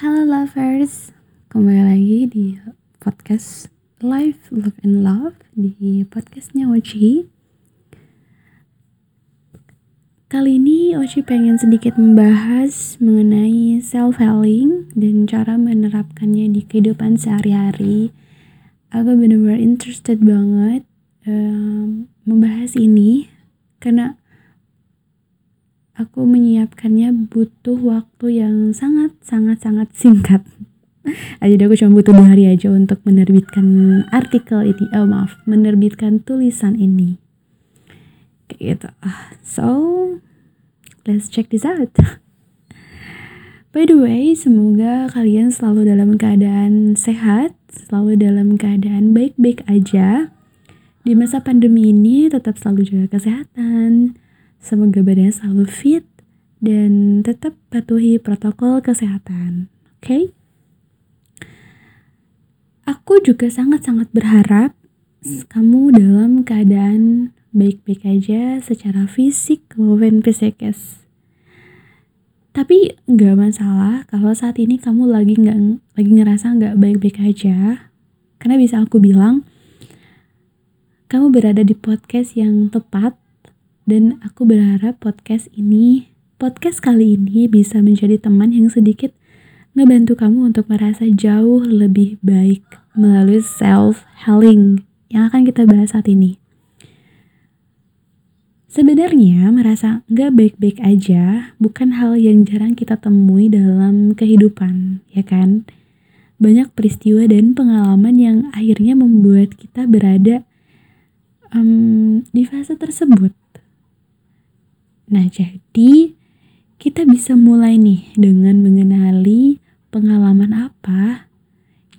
Halo lovers, kembali lagi di podcast Life, Love and Love di podcastnya Oci. Kali ini Oci pengen sedikit membahas mengenai self-healing dan cara menerapkannya di kehidupan sehari-hari. Aku benar-benar interested banget um, membahas ini karena aku menyiapkannya butuh waktu yang sangat sangat sangat singkat. Jadi aku cuma butuh dua hari aja untuk menerbitkan artikel ini. Oh maaf, menerbitkan tulisan ini. Kayak gitu. So, let's check this out. By the way, semoga kalian selalu dalam keadaan sehat, selalu dalam keadaan baik-baik aja. Di masa pandemi ini tetap selalu jaga kesehatan, Semoga badannya selalu fit dan tetap patuhi protokol kesehatan. Oke? Okay? Aku juga sangat-sangat berharap kamu dalam keadaan baik-baik aja secara fisik maupun psikis. Tapi nggak masalah kalau saat ini kamu lagi nggak lagi ngerasa nggak baik-baik aja, karena bisa aku bilang kamu berada di podcast yang tepat dan aku berharap podcast ini, podcast kali ini bisa menjadi teman yang sedikit ngebantu kamu untuk merasa jauh lebih baik melalui self-healing yang akan kita bahas saat ini. Sebenarnya merasa nggak baik-baik aja bukan hal yang jarang kita temui dalam kehidupan, ya kan? Banyak peristiwa dan pengalaman yang akhirnya membuat kita berada um, di fase tersebut. Nah, jadi kita bisa mulai nih dengan mengenali pengalaman apa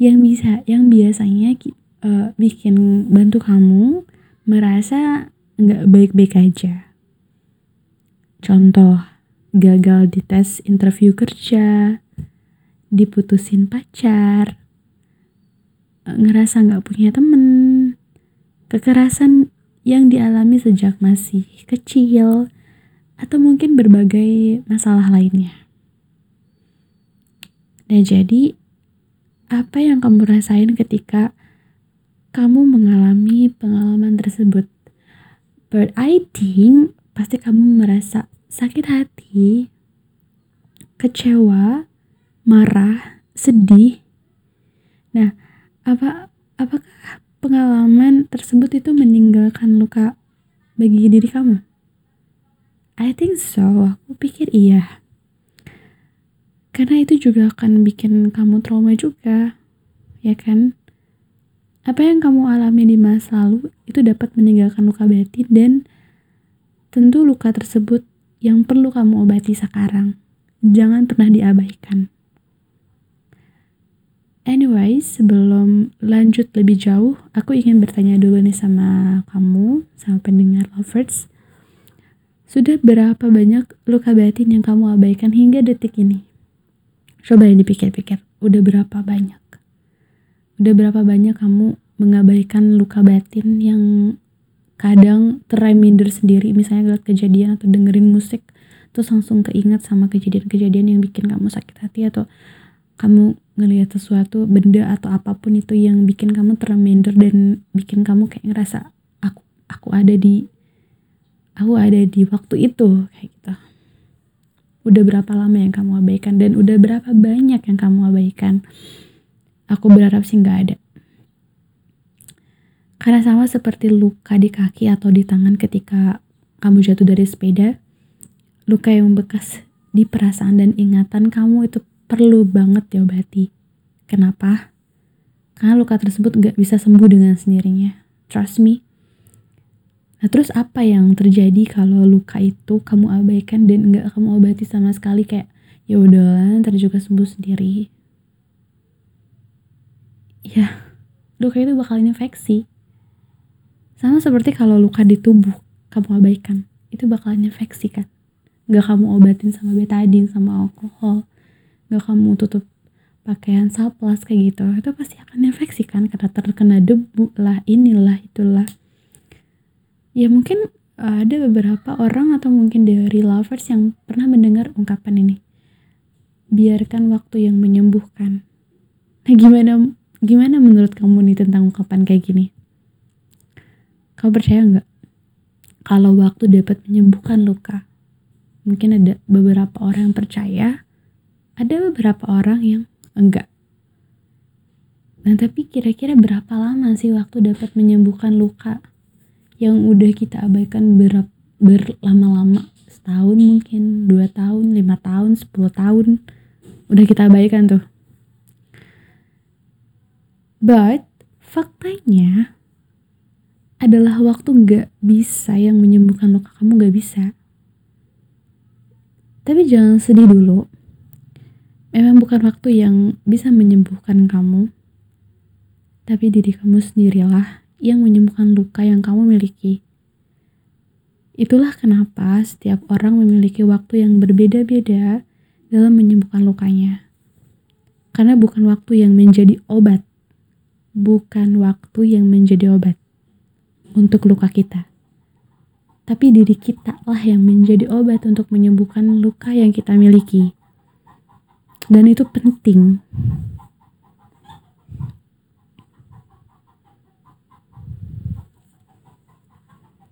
yang bisa yang biasanya uh, bikin bantu kamu merasa nggak baik-baik aja. Contoh, gagal di tes interview kerja, diputusin pacar, ngerasa nggak punya temen, kekerasan yang dialami sejak masih kecil, atau mungkin berbagai masalah lainnya. Nah, jadi apa yang kamu rasain ketika kamu mengalami pengalaman tersebut? But I think pasti kamu merasa sakit hati, kecewa, marah, sedih. Nah, apa apakah pengalaman tersebut itu meninggalkan luka bagi diri kamu? I think so, aku pikir iya. Karena itu juga akan bikin kamu trauma juga, ya kan? Apa yang kamu alami di masa lalu itu dapat meninggalkan luka batin dan tentu luka tersebut yang perlu kamu obati sekarang. Jangan pernah diabaikan. Anyway, sebelum lanjut lebih jauh, aku ingin bertanya dulu nih sama kamu, sama pendengar lovers. Sudah berapa banyak luka batin yang kamu abaikan hingga detik ini? Coba dipikir-pikir, udah berapa banyak? Udah berapa banyak kamu mengabaikan luka batin yang kadang terreminder sendiri, misalnya ngeliat kejadian atau dengerin musik, terus langsung keinget sama kejadian-kejadian yang bikin kamu sakit hati atau kamu ngelihat sesuatu benda atau apa pun itu yang bikin kamu terreminder dan bikin kamu kayak ngerasa aku aku ada di aku ada di waktu itu kayak gitu. Udah berapa lama yang kamu abaikan dan udah berapa banyak yang kamu abaikan? Aku berharap sih nggak ada. Karena sama seperti luka di kaki atau di tangan ketika kamu jatuh dari sepeda luka yang membekas di perasaan dan ingatan kamu itu perlu banget diobati. Kenapa? Karena luka tersebut gak bisa sembuh dengan sendirinya. Trust me Nah terus apa yang terjadi kalau luka itu kamu abaikan dan nggak kamu obati sama sekali kayak ya udahlah ntar juga sembuh sendiri. Ya luka itu bakal infeksi. Sama seperti kalau luka di tubuh kamu abaikan itu bakal infeksi kan. Gak kamu obatin sama betadine sama alkohol. Gak kamu tutup pakaian saplas kayak gitu itu pasti akan infeksi kan karena terkena debu lah inilah itulah ya mungkin ada beberapa orang atau mungkin dari lovers yang pernah mendengar ungkapan ini biarkan waktu yang menyembuhkan. Nah, gimana gimana menurut kamu nih tentang ungkapan kayak gini? Kamu percaya nggak? Kalau waktu dapat menyembuhkan luka, mungkin ada beberapa orang yang percaya, ada beberapa orang yang enggak. Nah, tapi kira-kira berapa lama sih waktu dapat menyembuhkan luka yang udah kita abaikan ber berlama-lama? Setahun mungkin, dua tahun, lima tahun, sepuluh tahun udah kita abaikan tuh. But faktanya adalah waktu nggak bisa yang menyembuhkan luka kamu nggak bisa. Tapi jangan sedih dulu. Memang bukan waktu yang bisa menyembuhkan kamu. Tapi diri kamu sendirilah yang menyembuhkan luka yang kamu miliki Itulah kenapa setiap orang memiliki waktu yang berbeda-beda dalam menyembuhkan lukanya. Karena bukan waktu yang menjadi obat, bukan waktu yang menjadi obat untuk luka kita. Tapi diri kita lah yang menjadi obat untuk menyembuhkan luka yang kita miliki. Dan itu penting